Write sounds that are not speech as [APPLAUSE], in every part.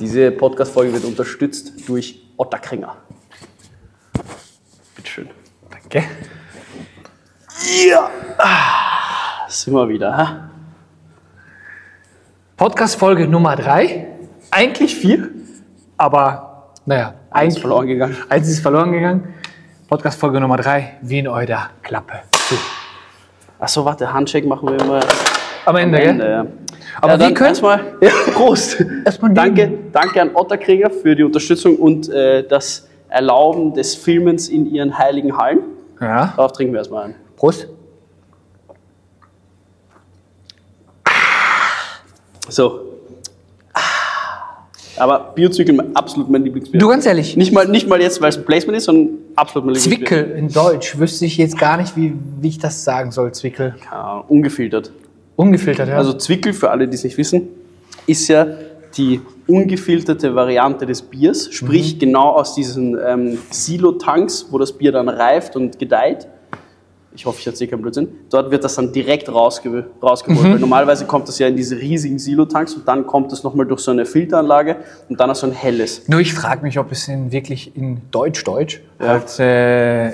Diese Podcast-Folge wird unterstützt durch Otterkringer. Bitteschön. Danke. Ja. Ah, sind wir wieder, ha? Podcast-Folge Nummer drei. Eigentlich vier, aber naja, Eins eigentlich verloren gegangen. Eins ist verloren gegangen. Podcast-Folge Nummer drei. Wie in eurer Klappe. Achso, warte, Handshake machen wir immer Am Ende, am? Ende. Ja. Aber ja, wir dann können- Erstmal, [LAUGHS] ja, [LAUGHS] Prost. Erstmal danke, danke an Otterkringer für die Unterstützung und äh, das Erlauben des Filmens in ihren heiligen Hallen. Ja. Darauf trinken wir erstmal ein. Prost. So. Aber Biozwickel absolut mein Lieblingsbier. Du ganz ehrlich, Nicht mal, nicht mal jetzt, weil es ein Placement ist, sondern absolut mein Lieblingsbier. Zwickel in Deutsch wüsste ich jetzt gar nicht, wie, wie ich das sagen soll. Zwickel. Ahnung, ungefiltert. Ungefiltert, ja. Also Zwickel, für alle, die es nicht wissen, ist ja die ungefilterte Variante des Biers, sprich Mhm. genau aus diesen ähm, Silo-Tanks, wo das Bier dann reift und gedeiht. Ich hoffe, ich erzähle keinen Blödsinn. Dort wird das dann direkt rausge rausgeholt. Mhm. Weil normalerweise kommt das ja in diese riesigen Silo-Tanks und dann kommt es nochmal durch so eine Filteranlage und dann auf so ein helles. Nur ich frage mich, ob es in, wirklich in Deutsch-Deutsch Ja. halt äh,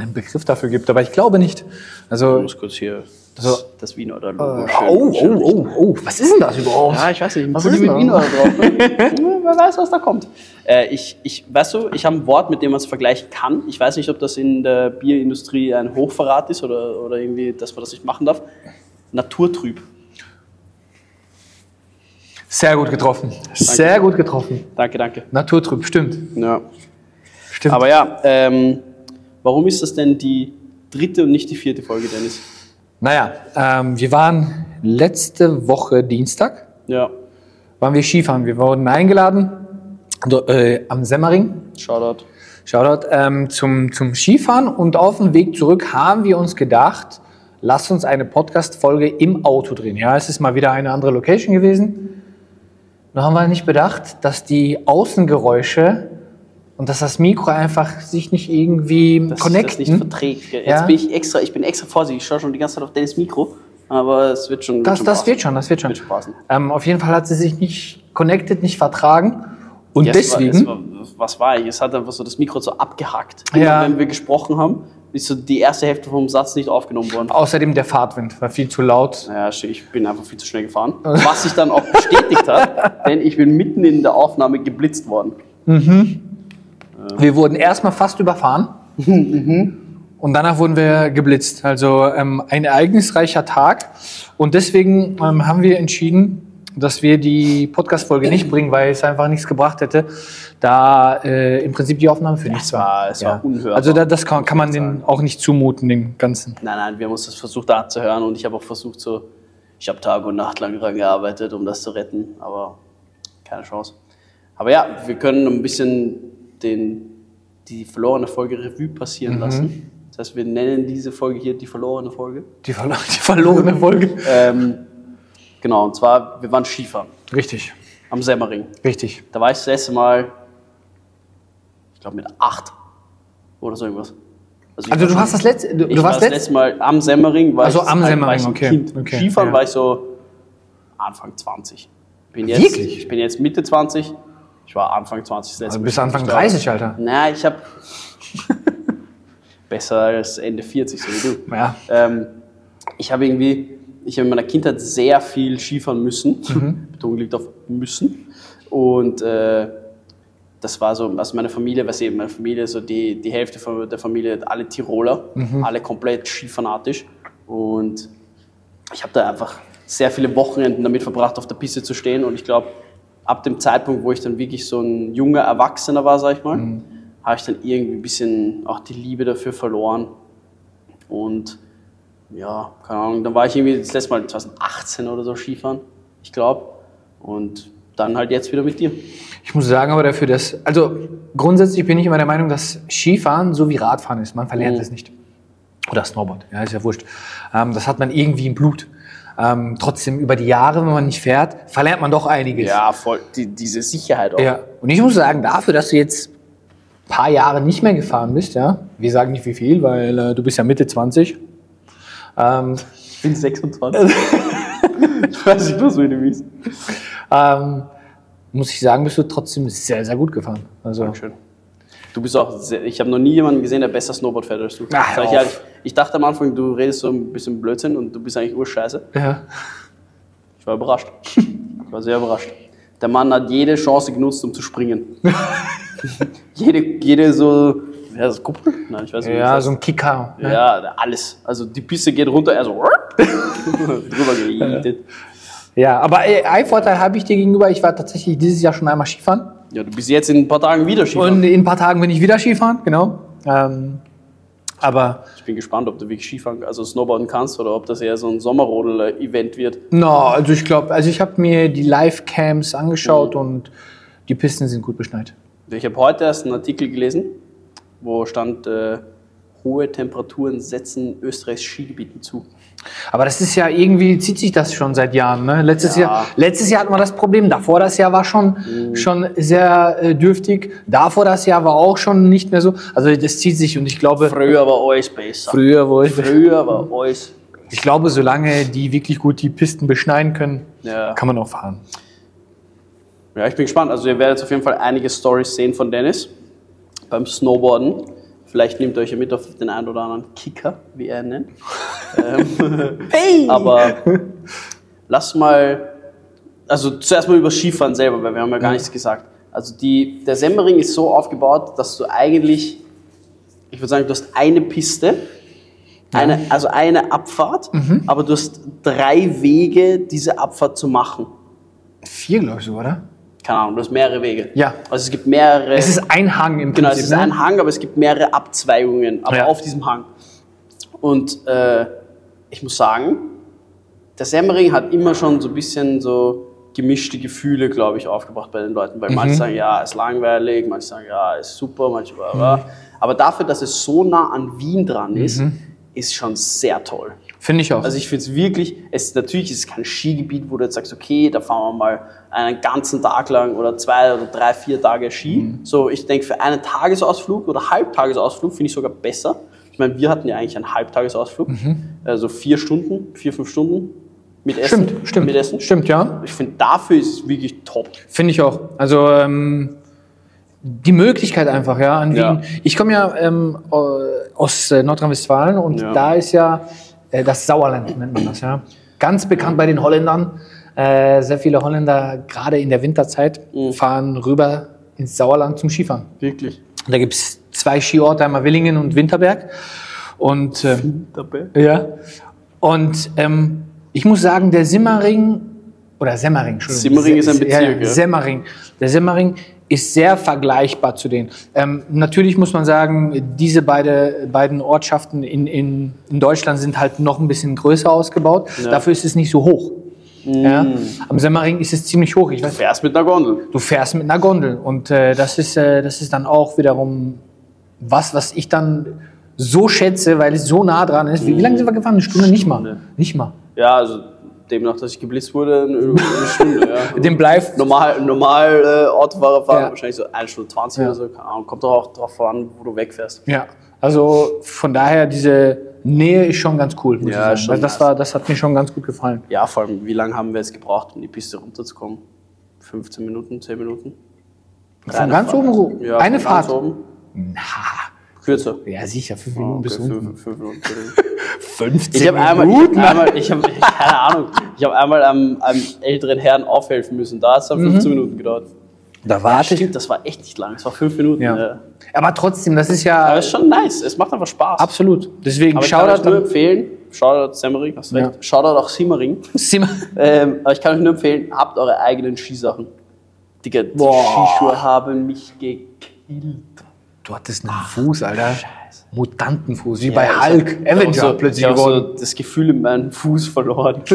einen Begriff dafür gibt, aber ich glaube nicht. Also, Ich muss kurz hier das, So. das Wiener oder äh, Logo oh, oh, oh, oh, was ist denn das überhaupt? Ja, ich weiß nicht, Was ist mit Wiener drauf. [LAUGHS] Wer weiß, was da kommt. Äh, ich, ich, weißt du, ich habe ein Wort, mit dem man es vergleichen kann. Ich weiß nicht, ob das in der Bierindustrie ein Hochverrat ist oder, oder irgendwie, dass man das nicht machen darf. Naturtrüb. Sehr gut getroffen. Sehr gut getroffen. Danke, danke. Naturtrüb, stimmt. Ja. Stimmt. Aber ja, ähm, warum ist das denn die dritte und nicht die vierte Folge, Dennis? Naja, ähm, wir waren letzte Woche Dienstag, Ja, waren wir Skifahren. Wir wurden eingeladen do, äh, am Semmering, Shoutout. Shoutout, ähm, zum, zum Skifahren und auf dem Weg zurück haben wir uns gedacht, lass uns eine Podcast-Folge im Auto drehen. Ja, es ist mal wieder eine andere Location gewesen. Da haben wir nicht bedacht, dass die Außengeräusche und dass das Mikro einfach sich nicht irgendwie Dass sich das connecten. nicht verträgt. Jetzt Ja. bin ich extra, ich bin extra vorsichtig. Ich schaue schon die ganze Zeit auf Dennis Mikro, aber es wird schon. Das, schon das passen. wird schon, das wird schon. Wird schon. Ähm, auf jeden Fall hat sie sich nicht connected, nicht vertragen. Und Ja, es war- deswegen, es war, was war ich? Es hat einfach so das Mikro so abgehackt. Ja. wenn wir gesprochen haben, ist so die erste Hälfte vom Satz nicht aufgenommen worden. außerdem der Fahrtwind war viel zu laut. Naja, ich bin einfach viel zu schnell gefahren. Was sich dann auch bestätigt hat, [LAUGHS] denn ich bin mitten in der Aufnahme geblitzt worden. Wir wurden erstmal fast überfahren und danach wurden wir geblitzt. Also ähm, ein ereignisreicher Tag. Und deswegen ähm, haben wir entschieden, dass wir die Podcast-Folge nicht bringen, weil es einfach nichts gebracht hätte, da äh, im Prinzip die Aufnahme für nichts war. es war unhörbar, Also da, das kann, kann man den auch nicht zumuten, den ganzen. Nein, nein, wir haben uns das versucht anzuhören und ich habe auch versucht, so, ich habe Tag und Nacht lang dran gearbeitet, um das zu retten, aber keine Chance. Aber ja, wir können ein bisschen den, die verlorene Folge Revue passieren lassen. Das heißt, wir nennen diese Folge hier die verlorene Folge. Die, verlo die verlorene Folge. Ähm, genau, und zwar, wir waren Skifahren Richtig, am Semmering. richtig. Da war ich das letzte Mal, ich glaube mit acht oder so irgendwas. ich Also war du hast das letzte, du, ich du war warst das letzt, letzte Mal am Semmering. War Also ich, am war Semmering, ich so ein okay, Kind. okay, Skifahren ja. war ich so Anfang 20. Bin jetzt, Wirklich? Ich bin jetzt Mitte 20. Ich war Anfang 20 das letzte also bis Anfang Ich glaub- 30, Alter. Na, ich habe [LAUGHS] besser als Ende 40, so wie du. Ja. Ähm, ich habe irgendwie, ich habe in meiner Kindheit sehr viel Skifahren müssen. Mhm. [LAUGHS] Betonung liegt auf müssen. Und äh, das war so, also meine Familie, was eben meine Familie, so die, die Hälfte von der Familie, alle Tiroler, Mhm. alle komplett skifanatisch. Und ich habe da einfach sehr viele Wochenenden damit verbracht, auf der Piste zu stehen. Und ich glaube, ab dem Zeitpunkt, wo ich dann wirklich so ein junger Erwachsener war, sag ich mal, Mhm. habe ich dann irgendwie ein bisschen auch die Liebe dafür verloren. Und ja, keine Ahnung, dann war ich irgendwie das letzte Mal 2018 oder so Skifahren, ich glaube. Und dann halt jetzt wieder mit dir. Ich muss sagen, aber dafür, dass, also grundsätzlich bin ich immer der Meinung, dass Skifahren so wie Radfahren ist. Man verlernt Mhm. es nicht. Oder Snowboard, ja, ist ja wurscht. Ähm, das hat man irgendwie im Blut. Ähm, trotzdem über die Jahre, wenn man nicht fährt, verlernt man doch einiges. Ja, voll, die, diese Sicherheit auch. Ja. Und ich muss sagen, dafür, dass du jetzt ein paar Jahre nicht mehr gefahren bist, ja, wir sagen nicht wie viel, weil äh, du bist ja Mitte 20. Ähm, Ich bin 26. [LAUGHS] ich weiß nicht, was du bist. ähm, muss ich sagen, bist du trotzdem sehr, sehr gut gefahren. Also, Schön. Du bist auch sehr, ich habe noch nie jemanden gesehen, der besser Snowboard fährt als du. Ach, Sag ich, dachte am Anfang, du redest so ein bisschen Blödsinn und du bist eigentlich urscheiße. ja. Ich war überrascht. Ich war sehr überrascht. Der Mann hat jede Chance genutzt, um zu springen. [LAUGHS] jede, jede so, ja, das Kuppel? Nein, ich weiß nicht. ja, so ein Kicker. heißt. ja, alles. Also die Piste geht runter, er so [LAUGHS] drüber gejietet. Ja, aber ein Vorteil habe ich dir gegenüber. Ich war tatsächlich dieses Jahr schon einmal Skifahren. Ja, du bist jetzt in ein paar Tagen wieder Skifahren. Und in ein paar Tagen bin ich wieder Skifahren, genau. Ähm, aber Ich bin gespannt, ob du wirklich Skifahren, also Snowboarden kannst oder ob das eher so ein Sommerrodel-Event wird. no, also ich glaube, also ich habe mir die Live-Cams angeschaut und die Pisten sind gut beschneit. Ich habe heute erst einen Artikel gelesen, wo stand, äh, hohe Temperaturen setzen Österreichs Skigebieten zu. Aber das ist ja irgendwie, zieht sich das schon seit Jahren. Ne? Letztes, Ja. Jahr, letztes Jahr hatten wir das Problem, davor das Jahr war schon, schon sehr äh, dürftig, davor das Jahr war auch schon nicht mehr so. Also das zieht sich und ich glaube, Früher war alles besser. früher, wo ich, Früher war alles ich glaube, solange die wirklich gut die Pisten beschneiden können, Ja. kann man auch fahren. Ja, ich bin gespannt. Also ihr werdet auf jeden Fall einige Stories sehen von Dennis beim Snowboarden. Vielleicht nehmt ihr euch ja mit auf den einen oder anderen Kicker, wie er ihn nennt. [LAUGHS] ähm, Hey! aber lass mal, also zuerst mal über Skifahren selber, weil wir haben ja gar nichts gesagt. Also die, der Semmering ist so aufgebaut, dass du eigentlich, ich würde sagen, du hast eine Piste, eine, also eine Abfahrt, aber du hast drei Wege, diese Abfahrt zu machen. Vier, glaube ich, so, oder? Keine Ahnung, du hast mehrere Wege. Ja. Also es gibt mehrere. Es ist ein Hang im genau, es Prinzip. ist ne? ein Hang, aber es gibt mehrere Abzweigungen, aber Ja. auf diesem Hang. Und äh, ich muss sagen, der Semmering hat immer schon so ein bisschen so gemischte Gefühle, glaube ich, aufgebracht bei den Leuten. Weil Mhm. manche sagen, ja, ist langweilig, manche sagen, ja, ist super, manche bla Mhm. Aber dafür, dass es so nah an Wien dran ist, ist schon sehr toll. Finde ich auch. Also ich finde es wirklich, es, natürlich ist es kein Skigebiet, wo du jetzt sagst, okay, da fahren wir mal einen ganzen Tag lang oder zwei oder drei, vier Tage Ski. Mhm. So, ich denke, für einen Tagesausflug oder Halbtagesausflug finde ich sogar besser. Ich meine, wir hatten ja eigentlich einen Halbtagesausflug, also vier Stunden, vier, fünf Stunden mit Essen. Mhm. stimmt, stimmt. Mit Essen. Stimmt, ja. Ich finde, dafür ist es wirklich top. Finde ich auch. Also ähm, die Möglichkeit einfach, ja, an Wien. Ja. Ich komme ja ähm, äh, aus äh, Nordrhein-Westfalen und Ja. da ist ja das Sauerland, nennt man das, ja. Ganz bekannt bei den Holländern. Äh, sehr viele Holländer, gerade in der Winterzeit, Mhm. fahren rüber ins Sauerland zum Skifahren. Wirklich. Da gibt es zwei Skiorte, einmal Willingen und Winterberg. Und ähm, Dabei. ja. Und ähm, ich muss sagen, der Simmering, oder Semmering, Entschuldigung. Simmering ist ein Bezirk, ja. Semmering. Der Semmering ist sehr vergleichbar zu denen. Ähm, natürlich muss man sagen, diese beide, beiden Ortschaften in, in, in Deutschland sind halt noch ein bisschen größer ausgebaut. Dafür ist es nicht so hoch. Ja? Am Semmering ist es ziemlich hoch. Ich weiß, Du fährst mit einer Gondel. du fährst mit einer Gondel und äh, das, ist, äh, das ist dann auch wiederum was, was ich dann so schätze, weil es so nah dran ist. Wie, wie lange sind wir gefahren? Eine Stunde? Nicht mal. Nicht mal. Ja, also demnach, dass ich geblitzt wurde, eine, eine Stunde. Ja. [LAUGHS] Den Bleif. Normal, normal äh, Autofahrer fahren Ja. wahrscheinlich so 1 Stunde 20 Ja. oder so. Keine Ahnung. Kommt doch auch drauf an, wo du wegfährst. Ja. Also von daher, diese Nähe ist schon ganz cool, muss Ja, ich sagen. Weil das, war, das hat mir schon ganz gut gefallen. Ja, vor allem, wie lange haben wir jetzt gebraucht, um die Piste runterzukommen? 15 Minuten, 10 Minuten? Von Eine ganz Fahrt. oben Ja, eine Fahrt. Na, Kürzer. ja sicher, fünf Oh, Minuten okay, bis unten. fünf, fünf Minuten. 15 Ich habe einmal, ich hab einmal, ich habe keine Ahnung, ich habe einmal einem, einem älteren Herrn aufhelfen müssen. Da hat es dann 15 Minuten gedauert. Da Ja, warte ich. stimmt, das war echt nicht lang. Es war 5 Minuten. Ja. Ja. Aber trotzdem, das ist ja Aber es ist schon nice. Es macht einfach Spaß. absolut. Deswegen Aber ich kann euch nur empfehlen, Shoutout Semmering, hast recht. Ja. Shoutout auch Simmering. Sim. Ähm, aber ich kann euch nur empfehlen, habt eure eigenen Skisachen. Digga, die Boah. Skischuhe haben mich gekillt. Du hattest einen Fuß, Alter. Mutantenfuß, wie Ja, bei Hulk, ich hab Avenger so, plötzlich ich so das Gefühl in meinem Fuß verloren. [LAUGHS]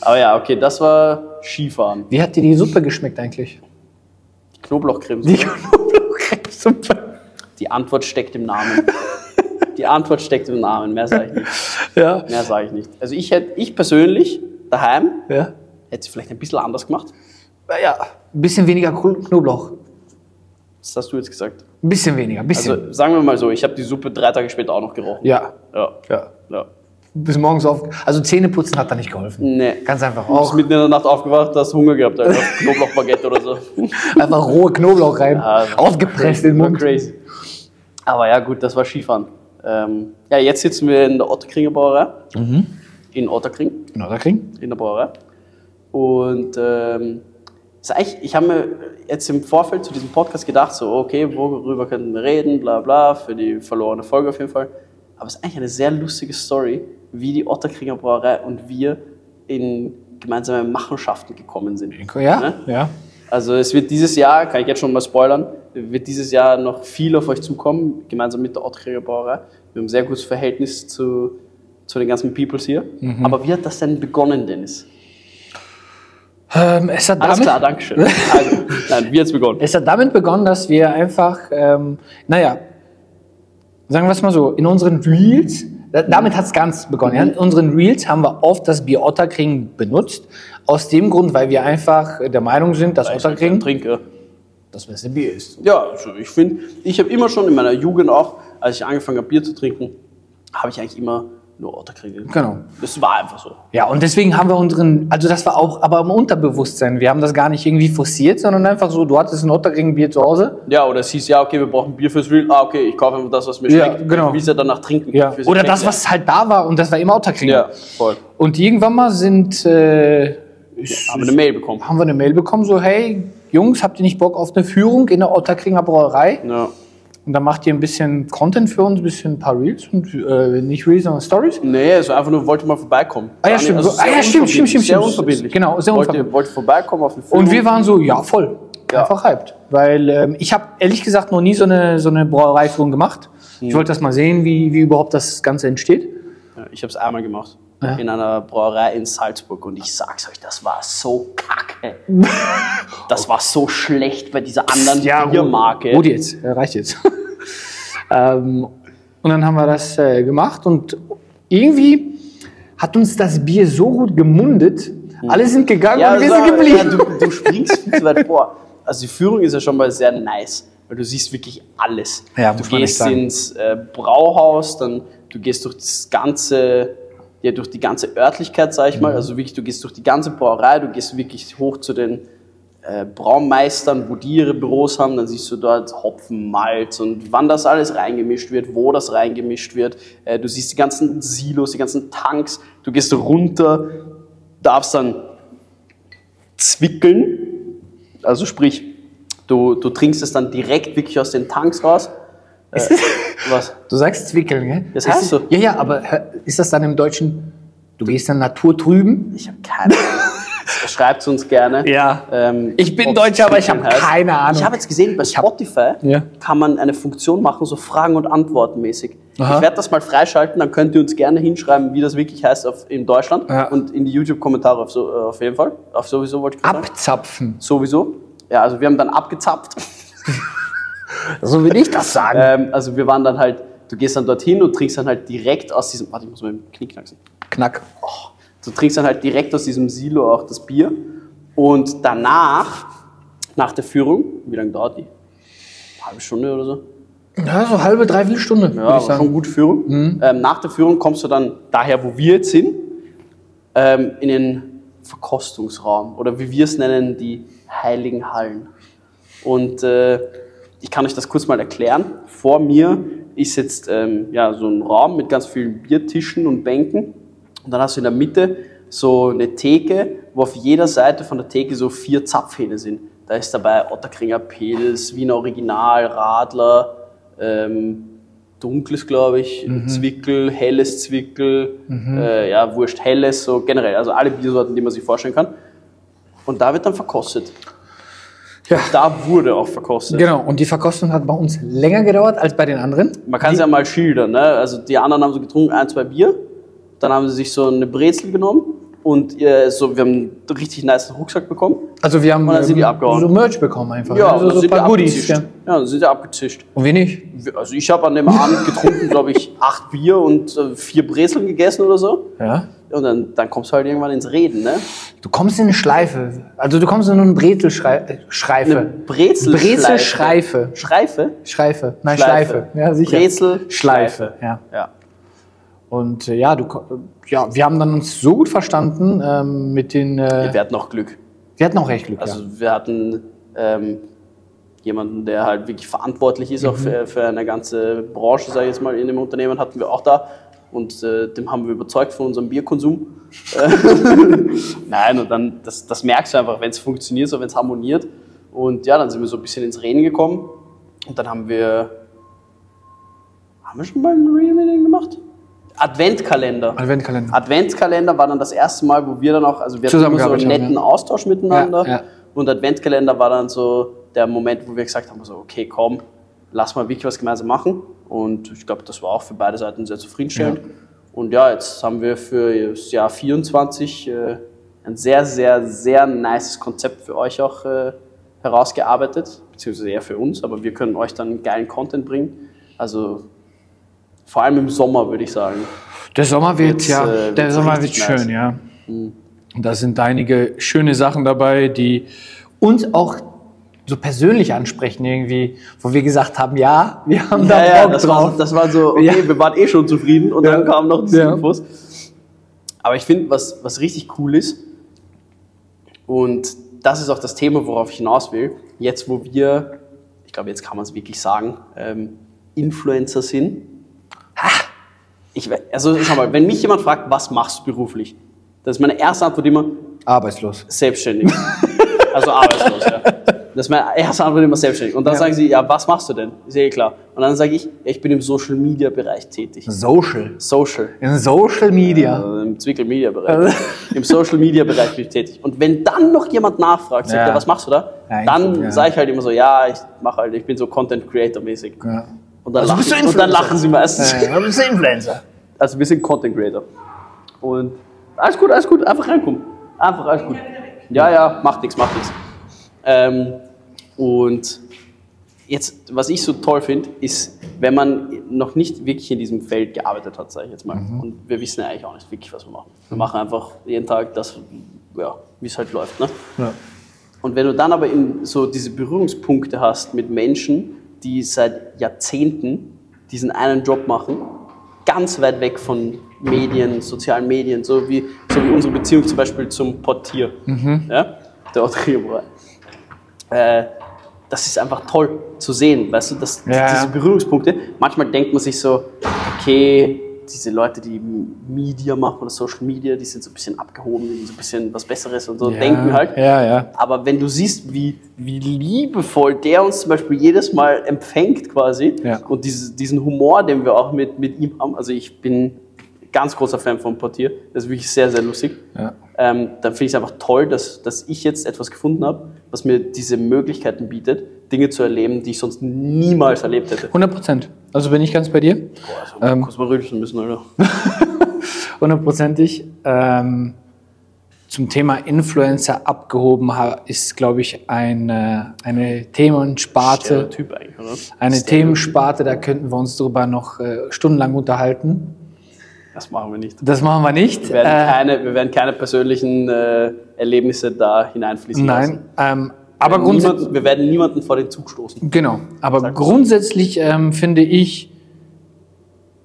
aber ja, okay, das war Skifahren. Wie hat dir die Suppe geschmeckt eigentlich? Knoblauchcreme. Die [LAUGHS] Knoblauchcremesuppe. Die Antwort steckt im Namen. Die Antwort steckt im Namen, mehr sage ich nicht. Ja. Mehr sage ich nicht. Also ich hätte, ich persönlich, daheim, ja. hätte es vielleicht ein bisschen anders gemacht. Ja. Ein bisschen weniger Kno- Knoblauch. Das hast du jetzt gesagt. Ein bisschen weniger, ein bisschen. Also sagen wir mal so, ich habe die Suppe drei Tage später auch noch gerochen. ja. Ja. Ja. ja. bis morgens auf. Also Zähneputzen hat da nicht geholfen. Nee. Ganz einfach Du bist auch mitten in der Nacht aufgewacht, hast Hunger gehabt, einfach Knoblauchbaguette oder so. [LAUGHS] einfach rohe Knoblauch rein, Ja, aufgepresst in den Mund. Crazy. Aber ja, gut, das war Skifahren. Ähm, ja, jetzt sitzen wir in der Otterkringer Brauerei. Mhm. In Otterkring, da kriegen. in der Brauerei. Und ähm, ich habe mir jetzt im Vorfeld zu diesem Podcast gedacht, so, okay, worüber könnten wir reden, bla bla, für die verlorene Folge auf jeden Fall. Aber es ist eigentlich eine sehr lustige Story, wie die Otterkringer Brauerei und wir in gemeinsame Machenschaften gekommen sind. Ja, Ne? ja. Also es wird dieses Jahr, kann ich jetzt schon mal spoilern, wird dieses Jahr noch viel auf euch zukommen, gemeinsam mit der Ottkriger Brauerei. Wir haben ein sehr gutes Verhältnis zu, zu den ganzen Peoples hier. Mhm. Aber wie hat das denn begonnen, Dennis? Ähm, es, hat Alles damit, klar, Dankeschön. Also, nein, wie es begonnen? [LAUGHS] es hat damit begonnen, dass wir einfach, ähm, naja, sagen wir es mal so, in unseren Reels, da- damit hat es ganz begonnen. Ja? In unseren Reels haben wir oft das Bier Otterkring benutzt. Aus dem Grund, weil wir einfach der Meinung sind, dass Otterkring Trinke. das beste Bier ist. Ja, also ich finde, ich habe immer schon in meiner Jugend auch, als ich angefangen habe, Bier zu trinken, habe ich eigentlich immer nur Otterkrieg getrunken. Genau. Das war einfach so. Ja, und deswegen haben wir unseren, also das war auch aber im Unterbewusstsein. Wir haben das gar nicht irgendwie forciert, sondern einfach so, du hattest ein Otterkring-Bier zu Hause. Ja, oder es hieß, ja, okay, wir brauchen Bier fürs Reel. Ah, okay, ich kaufe einfach das, was mir Ja, schmeckt. genau. Es ja danach trinken. Ja. Oder das, wegwerfen. was halt da war und das war immer Otterkring. Ja, voll. Und irgendwann mal sind, äh, ist, Haben wir eine Mail bekommen. haben wir eine Mail bekommen, so, hey, Jungs, habt ihr nicht Bock auf eine Führung in der Otterkringer Brauerei? Ja. Und dann macht ihr ein bisschen Content für uns, ein bisschen ein paar Reels und äh, nicht Reels, sondern Stories. Nee, also einfach nur, wollte mal vorbeikommen. Ah, ja, stimmt. also Ah, ja, stimmt, stimmt, stimmt, Sehr unverbindlich. Genau, sehr wollte, unverbindlich. Wollte vorbeikommen auf eine Führung. Und wir waren so, ja, voll. Ja. Einfach hyped. Weil ähm, ich habe ehrlich gesagt noch nie so eine, so eine Brauereiführung gemacht. Hm. Ich wollte das mal sehen, wie, wie überhaupt das Ganze entsteht. Ja, ich habe es einmal gemacht. Ja. In einer Brauerei in Salzburg. Und ich sag's euch, das war so kacke. [LAUGHS] das war so schlecht bei dieser anderen Biermarke. Rudi jetzt, äh, reicht jetzt. [LAUGHS] ähm, und dann haben wir das äh, gemacht und irgendwie hat uns das Bier so gut gemundet. Alle sind gegangen Ja, und wir sind geblieben. ja du, du springst viel zu weit vor. Also die Führung ist ja schon mal sehr nice, weil du siehst wirklich alles. Ja, du gehst ins äh, Brauhaus, dann du gehst durch das ganze, ja, durch die ganze Örtlichkeit, sag ich Mhm. mal. Also wirklich, du gehst durch die ganze Brauerei, du gehst wirklich hoch zu den äh, Braumeistern, wo die ihre Büros haben, dann siehst du dort Hopfen, Malz und wann das alles reingemischt wird, wo das reingemischt wird. Äh, du siehst die ganzen Silos, die ganzen Tanks, du gehst runter, darfst dann zwickeln, also sprich, du, du trinkst es dann direkt wirklich aus den Tanks raus. Äh, was? Du sagst zwickeln, gell? Das heißt so. Ja, ja, aber ist das dann im Deutschen, du gehst dann Natur drüben? Ich habe keine Ahnung. [LAUGHS] Schreibt uns gerne. Ja. Ähm, Ich bin Deutscher, aber ich habe keine Ahnung. Ich habe jetzt gesehen, bei Spotify Ja. kann man eine Funktion machen, so Fragen- und Antworten-mäßig. Aha. Ich werde das mal freischalten, dann könnt ihr uns gerne hinschreiben, wie das wirklich heißt auf, in Deutschland Ja. und in die YouTube-Kommentare auf, so, äh, auf jeden Fall. Auf sowieso wollte ich gerade sagen. Abzapfen. Sowieso. Ja, also wir haben dann abgezapft. [LAUGHS] So will ich das sagen. Ähm, also wir waren dann halt, du gehst dann dorthin und trinkst dann halt direkt aus diesem, warte, ich muss mal im Knie knacksen. Knack. Du trinkst dann halt direkt aus diesem Silo auch das Bier und danach, nach der Führung, wie lange dauert die? Eine halbe Stunde oder so? Ja, so halbe, dreiviertel Stunde, Ja, würde ich sagen. schon gute Führung. Ähm, nach der Führung kommst du dann daher, wo wir jetzt sind, ähm, in den Verkostungsraum oder wie wir es nennen, die Heiligen Hallen. Und äh, ich kann euch das kurz mal erklären. Vor mir ist jetzt ähm, ja, so ein Raum mit ganz vielen Biertischen und Bänken. Und dann hast du in der Mitte so eine Theke, wo auf jeder Seite von der Theke so vier Zapfhähne sind. Da ist dabei Otterkringer Pils, Wiener Original, Radler, ähm, dunkles, glaube ich, Zwickel, helles Zwickel, äh, ja, wurscht, helles, so generell, also alle Biersorten, die man sich vorstellen kann. Und da wird dann verkostet. Ja. Da wurde auch verkostet. Genau, und die Verkostung hat bei uns länger gedauert als bei den anderen. Man kann es ja mal schildern, ne? Also die anderen haben so getrunken, ein, zwei Bier, dann haben sie sich so eine Brezel genommen und äh, so, wir haben einen richtig nice Rucksack bekommen. Also wir haben ähm, so Merch bekommen einfach. Ja, also so sind ein paar Goodies. Ja. Ja, dann sind sie abgezischt. Und wir nicht. Also ich habe an dem Abend getrunken, glaube ich, acht Bier und äh, vier Brezeln gegessen oder so. Ja. Und dann, dann kommst du halt irgendwann ins Reden, ne? Du kommst in eine Schleife. Also du kommst in eine Brezelschreife. Eine Brezelschleife. Brezelschreife. Schreife? Schreife. Nein, Schleife. Schleife. Ja, sicher. Brezel, Schleife. Ja. Ja. Und äh, ja, du, ja, wir haben dann uns so gut verstanden ähm, mit den. Äh, Wir hatten auch Glück. wir hatten auch recht Glück. Also ja. wir hatten ähm, jemanden, der halt wirklich verantwortlich ist, Mhm. auch für, für eine ganze Branche, sage ich jetzt mal, in dem Unternehmen hatten wir auch da. Und äh, dem haben wir überzeugt von unserem Bierkonsum. [LAUGHS] Nein, und dann, das, das merkst du einfach, wenn es funktioniert, so wenn es harmoniert. Und ja, dann sind wir so ein bisschen ins Reden gekommen. Und dann haben wir. Haben wir schon mal ein Real-Meeting gemacht? Adventkalender. Adventkalender. Adventskalender war dann das erste Mal, wo wir dann auch, also wir hatten immer so einen netten ja. Austausch miteinander. Ja, ja. Und Adventskalender war dann so der Moment, wo wir gesagt haben, so, okay, komm, lass mal wirklich was gemeinsam machen. Und ich glaube, das war auch für beide Seiten sehr zufriedenstellend. Und ja, jetzt haben wir für das Jahr 24 äh, ein sehr, sehr, sehr nices Konzept für euch auch äh, herausgearbeitet, beziehungsweise eher für uns, aber wir können euch dann geilen Content bringen. Also vor allem im Sommer, würde ich sagen. Der Sommer wird, Wird's, ja, äh, der Sommer wird schön, nice. ja. Da sind einige schöne Sachen dabei, die uns auch so persönlich ansprechen irgendwie, wo wir gesagt haben, ja, wir haben da Ja, ja, Bock das drauf. war, das war so, okay, Ja. wir waren eh schon zufrieden und dann Ja. kam noch diese Ja. Infos. Aber ich finde, was, was richtig cool ist, und das ist auch das Thema, worauf ich hinaus will, jetzt wo wir, ich glaube, jetzt kann man es wirklich sagen, ähm, Influencer sind. Ha! Ich, also schau mal, wenn mich jemand fragt, was machst du beruflich? Das ist meine erste Antwort immer, Arbeitslos. selbstständig. [LAUGHS] also arbeitslos, ja. Das ist meine erste Antwort immer selbstständig. Und dann Ja. sagen sie, ja, was machst du denn? Ist eh klar. Und dann sage ich, ja, ich bin im Social Media Bereich tätig. Social. Social. In Social Media. Also Im Zwickel Media Bereich. Im Social Media Bereich bin ich tätig. Und wenn dann noch jemand nachfragt, sagt, ja, Ja. was machst du da? Ja, dann ja. sage ich halt immer so, ja, ich mache halt, ich bin so Content Creator mäßig. Ja. Und, dann Also lachen, du und dann lachen sie meistens. Ja, du bist Influencer. Also wir sind Content Creator. Und alles gut, alles gut, einfach reinkommen. Einfach alles gut. Ja, ja, macht nichts, macht nichts. Ähm, und jetzt, was ich so toll finde, ist, wenn man noch nicht wirklich in diesem Feld gearbeitet hat, sage ich jetzt mal. Und wir wissen ja eigentlich auch nicht wirklich, was wir machen. Wir machen einfach jeden Tag das, ja, wie es halt läuft. Ne? Ja. Und wenn du dann aber in so diese Berührungspunkte hast mit Menschen, die seit Jahrzehnten diesen einen Job machen, ganz weit weg von Medien, sozialen Medien, so wie, so wie unsere Beziehung zum Beispiel zum Portier, ja? der Autorierbräu. Äh, das ist einfach toll zu sehen, weißt du, dass Ja. diese Berührungspunkte, manchmal denkt man sich so, okay, diese Leute, die Media machen oder Social Media, die sind so ein bisschen abgehoben, die sind so ein bisschen was Besseres und so, denken halt. Ja, ja. Aber wenn du siehst, wie, wie liebevoll der uns zum Beispiel jedes Mal empfängt quasi Ja. und diese, diesen Humor, den wir auch mit, mit ihm haben, also ich bin ganz großer Fan von Portier, das ist wirklich sehr, sehr lustig, Ja. ähm, dann finde ich es einfach toll, dass, dass ich jetzt etwas gefunden habe, was mir diese Möglichkeiten bietet, Dinge zu erleben, die ich sonst niemals erlebt hätte. 100 Prozent. Also bin ich ganz bei dir. Also, Ähm. kurz mal rülpsen müssen, Alter. [LAUGHS] Hundertprozentig. Ähm, zum Thema Influencer abgehoben ist, glaube ich, eine, eine Themensparte. Oder? Eine Stereotyp. Themensparte, da könnten wir uns darüber noch äh, stundenlang unterhalten. Das machen wir nicht. Das machen wir nicht. Wir werden, Äh, keine, wir werden keine persönlichen äh, Erlebnisse da hineinfließen lassen. nein. Ähm, aber niemand, wir werden niemanden vor den Zug stoßen. Genau, aber Sag grundsätzlich ähm, finde ich,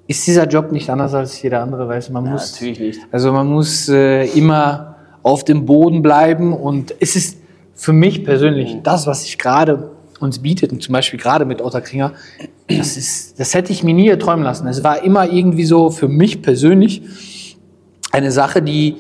ist dieser Job nicht anders als jeder andere, weil man Ja, muss, natürlich nicht. also man muss äh, immer auf dem Boden bleiben und es ist für mich persönlich Mhm. das, was sich gerade uns bietet, und zum Beispiel gerade mit Otter Kringer, das ist, das hätte ich mir nie träumen lassen. Es war immer irgendwie so für mich persönlich eine Sache, die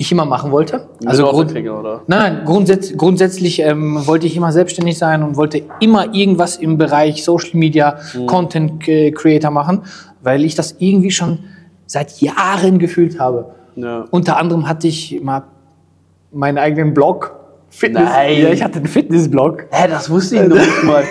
ich immer machen wollte. Also Grund- oder? Nein, grundsätz grundsätzlich ähm, wollte ich immer selbstständig sein und wollte immer irgendwas im Bereich Social Media, Content äh, Creator machen, weil ich das irgendwie schon seit Jahren gefühlt habe. Ja. Unter anderem hatte ich mal meinen eigenen Blog. Fitness. Nein. Ja, ich hatte einen Fitnessblog. Hä, das wusste ich noch nicht mal.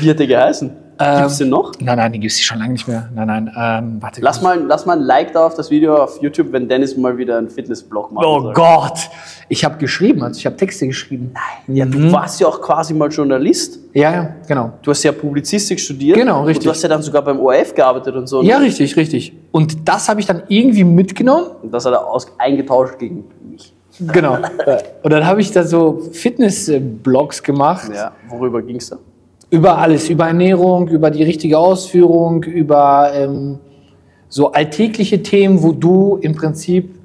Wie hat der geheißen? Gibt's den noch? Nein, nein, die gibt es schon lange nicht mehr. Nein, nein, ähm, warte. Lass mal, lass mal ein Like da auf das Video auf YouTube, wenn Dennis mal wieder einen Fitnessblog macht. Oh Gott! Ich habe geschrieben, also ich habe Texte geschrieben. Nein. Ja, du warst ja auch quasi mal Journalist. Ja, ja, genau. Du hast ja Publizistik studiert. Genau, richtig. Und du hast ja dann sogar beim ORF gearbeitet und so. Ja, richtig, richtig. Und das habe ich dann irgendwie mitgenommen. Und das hat er aus, eingetauscht gegen. Genau. Und dann habe ich da so Fitness-Blogs gemacht. Ja. Worüber ging's da? Über alles. Über Ernährung, über die richtige Ausführung, über ähm, so alltägliche Themen, wo du im Prinzip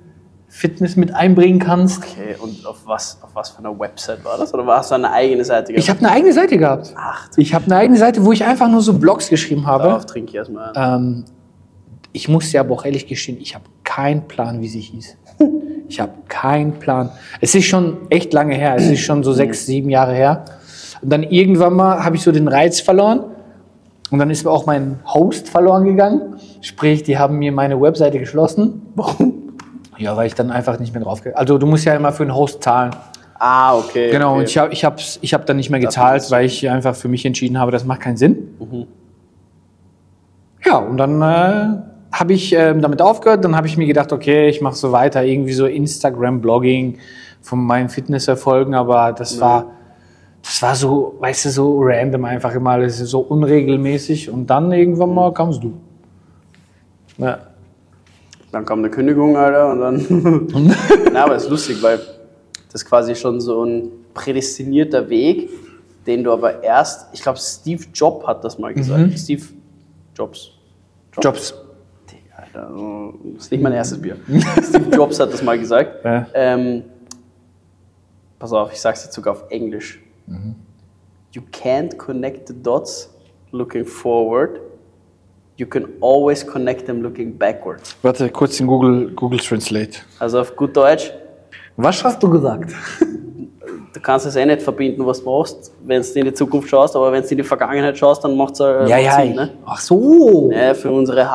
Fitness mit einbringen kannst. Okay, und auf was, auf was für einer Website war das? Oder hast du eine eigene Seite Ich habe eine eigene Seite gehabt. Ach, Ich habe eine eigene Seite, wo ich einfach nur so Blogs geschrieben habe. darauf trinke ich erstmal. Ähm, ich muss dir aber auch ehrlich gestehen, ich habe keinen Plan, wie sie hieß. Ich habe keinen Plan. Es ist schon echt lange her. Es ist schon so sechs, sieben Jahre her. Und dann irgendwann mal habe ich so den Reiz verloren. Und dann ist mir auch mein Host verloren gegangen. Sprich, die haben mir meine Webseite geschlossen. Warum? Ja, weil ich dann einfach nicht mehr drauf. Also du musst ja immer für einen Host zahlen. Ah, okay. Genau, okay. und ich habe ich hab's, ich hab dann nicht mehr gezahlt, weil ich einfach für mich entschieden habe, das macht keinen Sinn. Ja, und dann äh, habe ich ähm, damit aufgehört. Dann habe ich mir gedacht, okay, ich mache so weiter, irgendwie so Instagram-Blogging von meinen Fitnesserfolgen, aber das war, das war so, weißt du, so random einfach immer, alles so unregelmäßig. Und dann irgendwann mal kamst du. Ja. Dann kam eine Kündigung, Alter, und dann. [LAUGHS] [LAUGHS] Na, aber es ist lustig, weil das ist quasi schon so ein prädestinierter Weg, den du aber erst, ich glaube, Steve Jobs hat das mal gesagt. Steve Jobs. Jobs. Alter, also, das ist nicht mein erstes Bier. [LAUGHS] Steve Jobs hat das mal gesagt. Ja. Ähm, pass auf, ich sag's jetzt sogar auf Englisch. You can't connect the dots looking forward. You can always connect them looking backwards. Warte, kurz in Google, Google Translate. Also auf gut Deutsch, Was hast du gesagt? [LAUGHS] du kannst es eh nicht verbinden, was du machst, wenn du in die Zukunft schaust, aber wenn du in die Vergangenheit schaust, dann macht es äh, Ja, ja. Sinn. Ne? Ach so. Ja, für unsere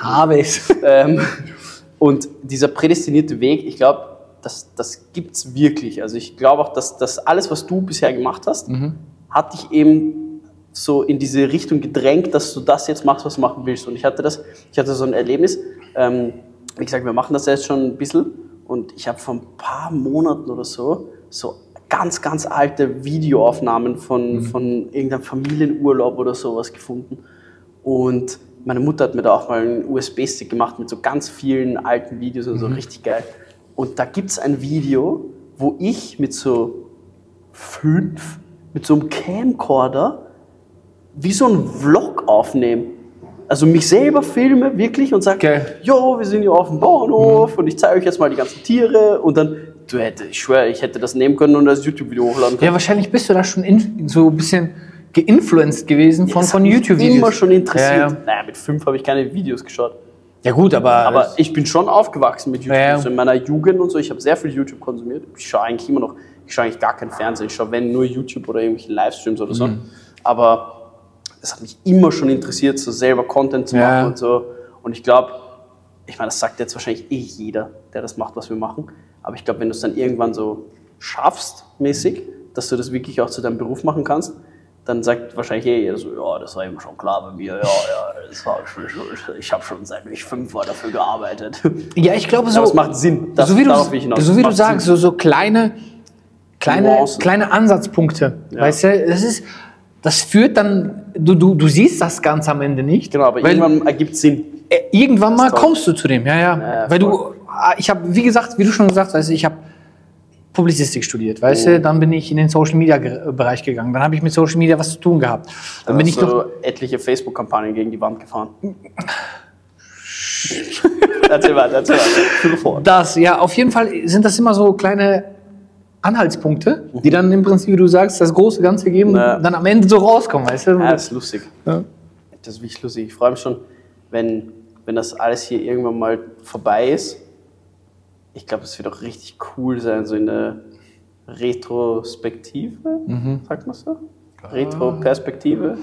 Habe ich. [LAUGHS] ähm, Und dieser prädestinierte Weg, ich glaube, das, das gibt es wirklich. Also ich glaube auch, dass, dass alles, was du bisher gemacht hast, hat dich eben so in diese Richtung gedrängt, dass du das jetzt machst, was du machen willst. Und ich hatte das, ich hatte so ein Erlebnis, ähm, wie gesagt, wir machen das jetzt schon ein bisschen und ich habe vor ein paar Monaten oder so, so ganz, ganz alte Videoaufnahmen von, von irgendeinem Familienurlaub oder sowas gefunden. Und meine Mutter hat mir da auch mal einen USB-Stick gemacht mit so ganz vielen alten Videos und so, richtig geil. Und da gibt es ein Video, wo ich mit so fünf, mit so einem Camcorder, wie so ein Vlog aufnehme. Also mich selber filme wirklich und sage, Geil. jo, wir sind hier auf dem Bauernhof und ich zeige euch jetzt mal die ganzen Tiere und dann, du hätte, ich schwöre, ich hätte das nehmen können und als YouTube-Video hochladen können. Ja, wahrscheinlich bist du da schon in, so ein bisschen geinfluenced gewesen von, Das von YouTube-Videos. immer schon interessiert. Ja, ja. Naja, mit fünf habe ich keine Videos geschaut. ja gut, aber, Aber ich bin schon aufgewachsen mit YouTube. Ja, ja. So in meiner Jugend und so. Ich habe sehr viel YouTube konsumiert. Ich schaue eigentlich immer noch, ich schaue eigentlich gar kein Fernsehen. Ich schaue, wenn, nur YouTube oder irgendwelche Livestreams oder so. Mhm. Aber es hat mich immer schon interessiert, so selber Content zu machen Ja. und so. Und ich glaube, ich meine, das sagt jetzt wahrscheinlich eh jeder, der das macht, was wir machen. Aber ich glaube, wenn du es dann irgendwann so schaffst, mäßig, dass du das wirklich auch zu deinem Beruf machen kannst, dann sagt wahrscheinlich eh jeder so, ja, das war eben schon klar bei mir, ja, ja, das war schon, ich habe schon seit ich fünf war dafür gearbeitet. ja, ich glaube so. Aber es macht Sinn. Das- so wie du, so wie du sagst, Sinn. so, so kleine, kleine, Nuancen. kleine Ansatzpunkte. Ja. Weißt du, das ist, das führt dann, du, du, du siehst das Ganze am Ende nicht. Genau, aber irgendwann ergibt Sinn. äh, irgendwann mal kommst du zu dem, ja, ja. Ja, weil voll. Ah, ich habe, wie gesagt, wie du schon gesagt hast, ich habe Publizistik studiert, weißt Oh. du, dann bin ich in den Social Media Ge- Bereich gegangen, dann habe ich mit Social Media was zu tun gehabt. Dann bin ich noch, etliche Facebook-Kampagnen gegen die Wand gefahren. erzähl weiter, erzähl fort. das, ja, auf jeden Fall sind das immer so kleine Anhaltspunkte, die dann im Prinzip, wie du sagst, das große Ganze geben und Ja. dann am Ende so rauskommen, weißt du? Ja, das ist lustig. Ja. Das ist wirklich lustig. Ich freue mich schon, wenn, wenn das alles hier irgendwann mal vorbei ist. Ich glaube, es wird auch richtig cool sein, so in der Retrospektive, sagt man so? Retroperspektive.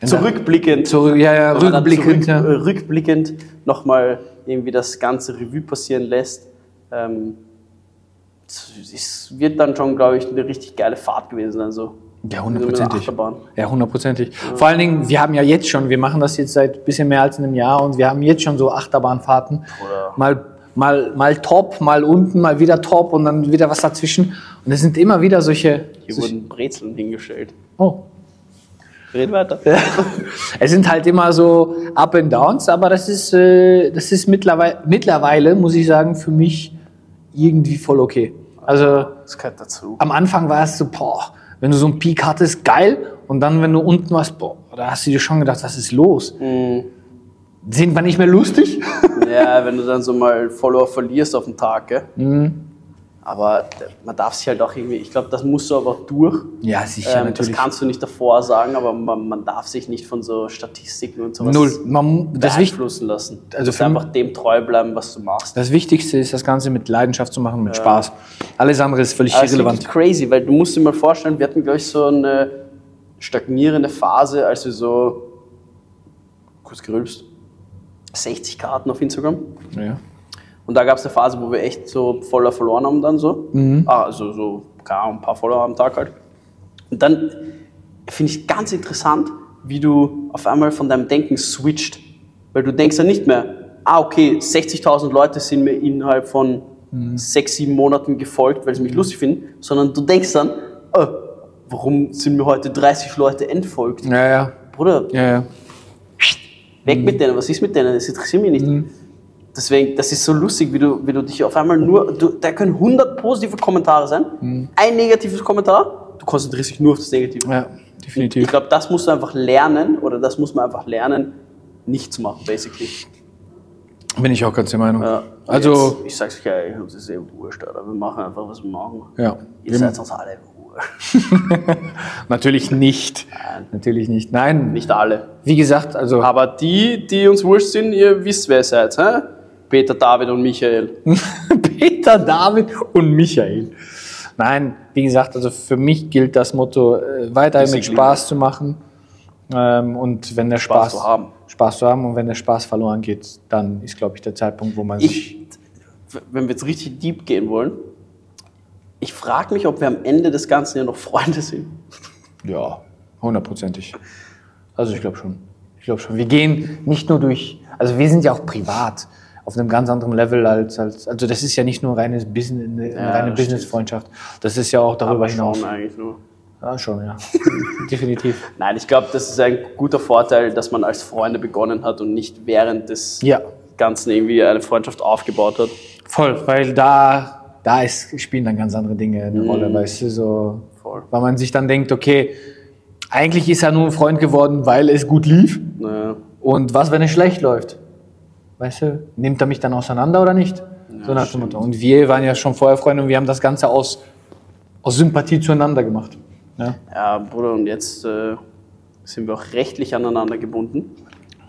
In Zurückblickend. Zurück, ja, ja, rückblickend, zurück, ja. äh, rückblickend nochmal irgendwie das ganze Revue passieren lässt. Ähm, es wird dann schon, glaube ich, eine richtig geile Fahrt gewesen sein. So. Ja, hundertprozentig. Ja, hundertprozentig. Vor allen Dingen, wir haben ja jetzt schon, wir machen das jetzt seit ein bisschen mehr als einem Jahr und wir haben jetzt schon so Achterbahnfahrten. Oder- Mal, mal, mal top, mal unten, mal wieder top und dann wieder was dazwischen. Und es sind immer wieder solche. Hier solche wurden Brezeln hingestellt. oh. Red weiter. [LAUGHS] Es sind halt immer so Up and Downs, aber das ist, äh, das ist mittlerweile, mittlerweile, muss ich sagen, für mich irgendwie voll okay. Also Das gehört dazu. am Anfang war es so, boah, wenn du so einen Peak hattest, geil. Und dann, wenn du unten warst, boah, da hast du dir schon gedacht, was ist los? Sind wir nicht mehr lustig? [LAUGHS] Ja, wenn du dann so mal Follower verlierst auf den Tag, gell? Mhm. Aber man darf sich halt auch irgendwie, ich glaube, das musst du aber durch. Ja, sicher, Ähm, das natürlich. kannst du nicht davor sagen, aber man, man darf sich nicht von so Statistiken und sowas Null. Man, das, beeinflussen lassen. Also für einfach dem treu bleiben, was du machst. das Wichtigste ist, das Ganze mit Leidenschaft zu machen, mit Spaß. Alles andere ist völlig Aber ist irrelevant. wirklich crazy, weil du musst dir mal vorstellen, wir hatten, glaube ich, so eine stagnierende Phase, als wir so, kurz gerülpst, 60 Karten auf Instagram. Ja. Und da gab es eine Phase, wo wir echt so voller verloren haben dann so. Mhm. Ah, also so Ahnung, ein paar Follower am Tag halt. Und dann finde ich ganz interessant, wie du auf einmal von deinem Denken switcht. Weil du denkst ja nicht mehr, ah okay, 60.000 Leute sind mir innerhalb von Mhm. sechs, sieben Monaten gefolgt, weil sie mich lustig finden, sondern du denkst dann, oh, warum sind mir heute 30 Leute entfolgt? Ja, ja. Bruder, Ja, ja. Weg Mhm. mit denen, was ist mit denen? Das interessiert mich nicht. Deswegen, das ist so lustig, wie du, wie du dich auf einmal nur, du, da können 100 positive Kommentare sein, Mhm. ein negatives Kommentar, du konzentrierst dich nur auf das Negative. Ja, Ich definitiv. glaube, das musst du einfach lernen, oder das muss man einfach lernen, nicht zu machen, basically. Bin ich auch ganz der Meinung. Ja. Also, Jetzt, ich sag's euch, ja, uns ist eh wurscht, oder? Wir machen einfach, was wir machen. ja. Ihr seid uns alle wurscht. [LAUGHS] Natürlich nicht. Natürlich nicht. Nein, Nicht alle. wie gesagt, also Aber die, die uns wurscht sind, ihr wisst, wer ihr seid, hä? Peter, David und Michael. [LAUGHS] Peter, David und Michael. Nein, wie gesagt, also für mich gilt das Motto, äh, weiterhin mit. Spaß zu machen. Ähm, und wenn der Spaß, Spaß zu haben. Spaß zu haben und wenn der Spaß verloren geht, dann ist, glaube ich, der Zeitpunkt, wo man sich. Ich, wenn wir jetzt richtig deep gehen wollen, ich frage mich, ob wir am Ende des Ganzen ja noch Freunde sind. Ja, hundertprozentig. Also ich glaube schon. Ich glaube schon. Wir gehen nicht nur durch, also wir sind ja auch privat auf einem ganz anderen Level als, als also das ist ja nicht nur reines Business, eine Ja, reine Business-Freundschaft. Das ist ja auch darüber Aber hinaus. schon eigentlich nur. Ja, schon, ja. [LAUGHS] Definitiv. Nein, ich glaube, das ist ein guter Vorteil, dass man als Freunde begonnen hat und nicht während des Ja, Ganzen irgendwie eine Freundschaft aufgebaut hat. voll, weil da, da ist, spielen dann ganz andere Dinge eine Rolle, weißt du, so. Voll. Weil man sich dann denkt, okay, eigentlich ist er nur ein Freund geworden, weil es gut lief. Naja, Und was, wenn es schlecht läuft? Weißt du, nimmt er mich dann auseinander oder nicht? so nach dem Motto. Und wir waren ja schon vorher Freunde und wir haben das Ganze aus, aus Sympathie zueinander gemacht. Ja? ja, Bruder, und jetzt äh, sind wir auch rechtlich aneinander gebunden.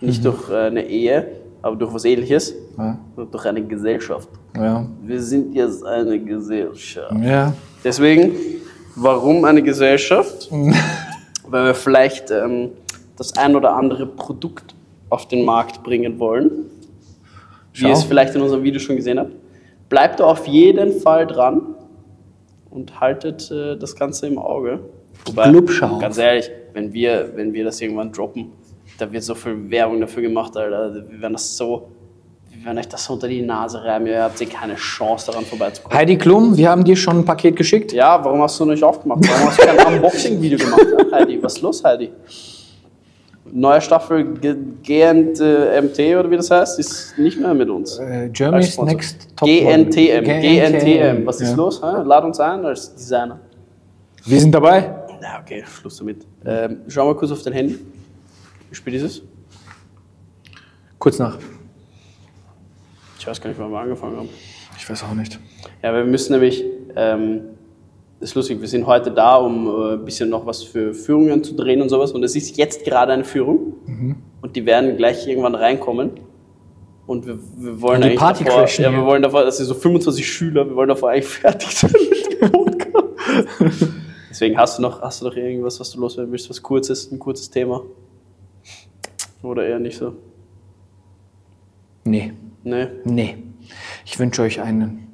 Nicht Mhm. durch äh, eine Ehe, aber durch was ähnliches. Ja. Durch eine Gesellschaft. Ja. Wir sind jetzt eine Gesellschaft. ja. Deswegen, warum eine Gesellschaft? [LAUGHS] Weil wir vielleicht ähm, das ein oder andere Produkt auf den Markt bringen wollen. Wie Schau. ihr es vielleicht in unserem Video schon gesehen habt. Bleibt auf jeden Fall dran und haltet äh, das Ganze im Auge. Wobei, Clubschau. ganz ehrlich, wenn wir, wenn wir das irgendwann droppen, da wird so viel Werbung dafür gemacht, Alter. Wir werden das so, werden euch das unter die Nase reiben. Ihr habt eh keine Chance daran vorbeizukommen. Heidi Klum, wir haben dir schon ein Paket geschickt. Ja, warum hast du nicht aufgemacht? Warum hast du kein [LAUGHS] Unboxing-Video gemacht, Heidi? Was ist los, Heidi? Neue Staffel GNT oder wie das heißt, ist nicht mehr mit uns. Äh, Germany's. Next Top. GNTM, GNTM. Was ist Ja. los? Hä? Lad uns ein als Designer. Wir sind dabei. Na, okay, Schluss damit. Ähm, schau mal kurz auf dein Handy. Wie spät ist es? Kurz nach. Ich weiß gar nicht, wann wir angefangen haben. Ich weiß auch nicht. Ja, wir müssen nämlich, ähm, das ist lustig, wir sind heute da, um äh, ein bisschen noch was für Führungen zu drehen und sowas. Und es ist jetzt gerade eine Führung. Und die werden gleich irgendwann reinkommen. Und wir, wir wollen Und eigentlich Party davor, crashen ja, wir wollen davor, das sind so 25 Schüler, wir wollen davor eigentlich fertig sein mit dem Podcast. [LAUGHS] Deswegen hast du noch, hast du noch irgendwas, was du loswerden willst, was kurzes, ein kurzes Thema? Oder eher nicht so? Nee. Nee. Nee. Ich wünsche euch einen,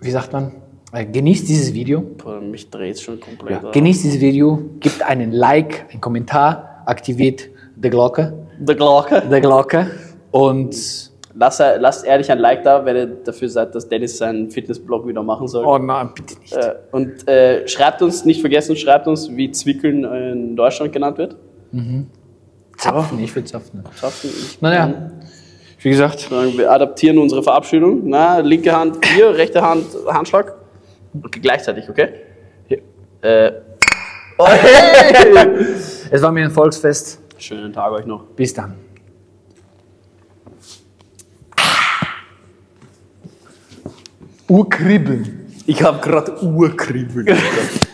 wie sagt man, äh, genießt dieses Video. Boah, mich dreht schon komplett. Ja, genießt dieses Video, gebt einen Like, einen Kommentar, aktiviert die Glocke, Der Glocke. die Glocke und Lasst, lasst ehrlich ein Like da, wenn ihr dafür seid, dass Dennis seinen Fitnessblog wieder machen soll. oh nein, bitte nicht. Äh, und äh, schreibt uns, nicht vergessen, schreibt uns, wie Zwickeln in Deutschland genannt wird. Zapfen, ich will zapfen. Ich- Naja, wie gesagt. Wir adaptieren unsere Verabschiedung. Na, linke Hand hier, [LAUGHS] rechte Hand Handschlag. Gleichzeitig, okay? Äh. Oh, hey. [LAUGHS] es war mir ein Volksfest. Schönen Tag euch noch. Bis dann. Urkribbeln. Ich habe gerade Urkribbeln. [LAUGHS]